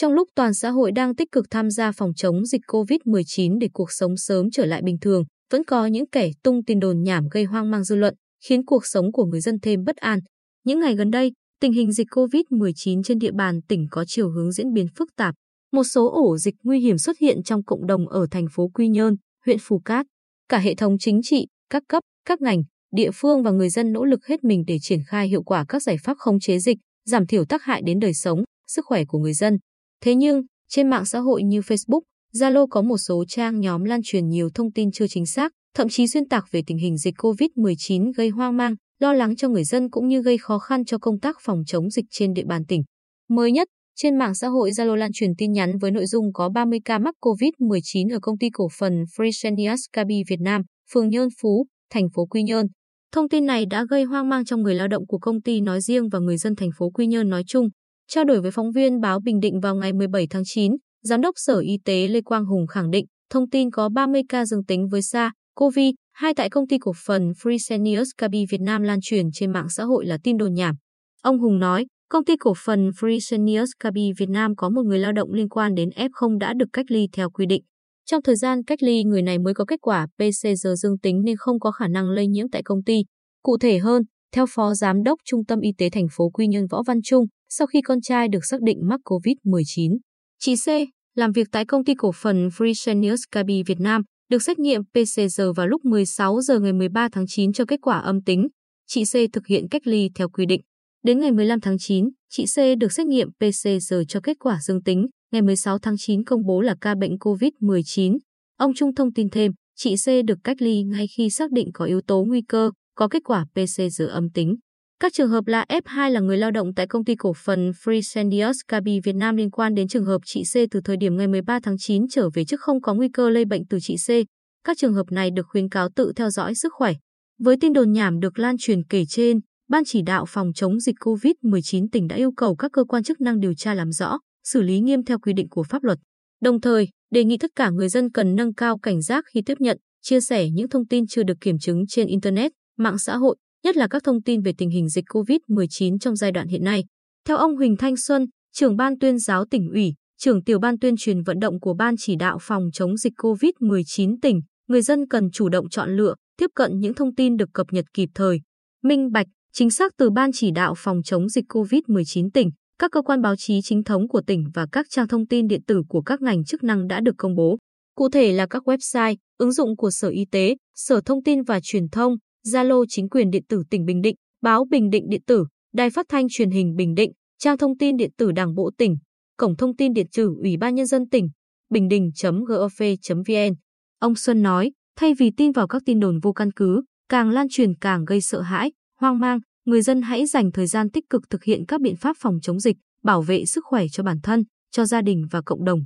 Trong lúc toàn xã hội đang tích cực tham gia phòng chống dịch COVID-19 để cuộc sống sớm trở lại bình thường, vẫn có những kẻ tung tin đồn nhảm gây hoang mang dư luận, khiến cuộc sống của người dân thêm bất an. Những ngày gần đây, tình hình dịch COVID-19 trên địa bàn tỉnh có chiều hướng diễn biến phức tạp. Một số ổ dịch nguy hiểm xuất hiện trong cộng đồng ở thành phố Quy Nhơn, huyện Phù Cát. Cả hệ thống chính trị, các cấp, các ngành, địa phương và người dân nỗ lực hết mình để triển khai hiệu quả các giải pháp khống chế dịch, giảm thiểu tác hại đến đời sống, sức khỏe của người dân. Thế nhưng, trên mạng xã hội như Facebook, Zalo có một số trang nhóm lan truyền nhiều thông tin chưa chính xác, thậm chí xuyên tạc về tình hình dịch COVID-19 gây hoang mang, lo lắng cho người dân cũng như gây khó khăn cho công tác phòng chống dịch trên địa bàn tỉnh. Mới nhất, trên mạng xã hội Zalo lan truyền tin nhắn với nội dung có 30 ca mắc COVID-19 ở công ty cổ phần Fresenius Kabi Việt Nam, phường Nhơn Phú, thành phố Quy Nhơn. Thông tin này đã gây hoang mang trong người lao động của công ty nói riêng và người dân thành phố Quy Nhơn nói chung. Trao đổi với phóng viên báo Bình Định vào ngày 17 tháng 9, Giám đốc Sở Y tế Lê Quang Hùng khẳng định thông tin có 30 ca dương tính với SARS, COVID-2 tại công ty cổ phần Fresenius Kabi Việt Nam lan truyền trên mạng xã hội là tin đồn nhảm. Ông Hùng nói, công ty cổ phần Fresenius Kabi Việt Nam có một người lao động liên quan đến F0 đã được cách ly theo quy định. Trong thời gian cách ly, người này mới có kết quả PCR dương tính nên không có khả năng lây nhiễm tại công ty. Cụ thể hơn, theo Phó Giám đốc Trung tâm Y tế thành phố Quy Nhơn Võ Văn Trung, sau khi con trai được xác định mắc COVID-19, chị C, làm việc tại công ty cổ phần Fresenius Kabi Việt Nam, được xét nghiệm PCR vào lúc 16 giờ ngày 13 tháng 9 cho kết quả âm tính. Chị C thực hiện cách ly theo quy định. Đến ngày 15 tháng 9, chị C được xét nghiệm PCR cho kết quả dương tính. Ngày 16 tháng 9 công bố là ca bệnh COVID-19. Ông Trung thông tin thêm, chị C được cách ly ngay khi xác định có yếu tố nguy cơ, có kết quả PCR âm tính. Các trường hợp là F2 là người lao động tại công ty cổ phần Fresenius Kabi Việt Nam liên quan đến trường hợp chị C từ thời điểm ngày 13 tháng 9 trở về trước không có nguy cơ lây bệnh từ chị C. Các trường hợp này được khuyến cáo tự theo dõi sức khỏe. Với tin đồn nhảm được lan truyền kể trên, Ban chỉ đạo phòng chống dịch COVID-19 tỉnh đã yêu cầu các cơ quan chức năng điều tra làm rõ, xử lý nghiêm theo quy định của pháp luật. Đồng thời, đề nghị tất cả người dân cần nâng cao cảnh giác khi tiếp nhận, chia sẻ những thông tin chưa được kiểm chứng trên Internet, mạng xã hội, nhất là các thông tin về tình hình dịch COVID-19 trong giai đoạn hiện nay. Theo ông Huỳnh Thanh Xuân, trưởng ban tuyên giáo tỉnh ủy, trưởng tiểu ban tuyên truyền vận động của Ban chỉ đạo phòng chống dịch COVID-19 tỉnh, người dân cần chủ động chọn lựa, tiếp cận những thông tin được cập nhật kịp thời, minh bạch, chính xác từ Ban chỉ đạo phòng chống dịch COVID-19 tỉnh, các cơ quan báo chí chính thống của tỉnh và các trang thông tin điện tử của các ngành chức năng đã được công bố. Cụ thể là các website, ứng dụng của Sở Y tế, Sở Thông tin và Truyền thông, Zalo chính quyền điện tử tỉnh Bình Định, báo Bình Định điện tử, Đài Phát thanh Truyền hình Bình Định, trang thông tin điện tử Đảng bộ tỉnh, cổng thông tin điện tử Ủy ban nhân dân tỉnh, bình định.gov.vn. Ông Xuân nói, thay vì tin vào các tin đồn vô căn cứ, càng lan truyền càng gây sợ hãi, hoang mang, người dân hãy dành thời gian tích cực thực hiện các biện pháp phòng chống dịch, bảo vệ sức khỏe cho bản thân, cho gia đình và cộng đồng.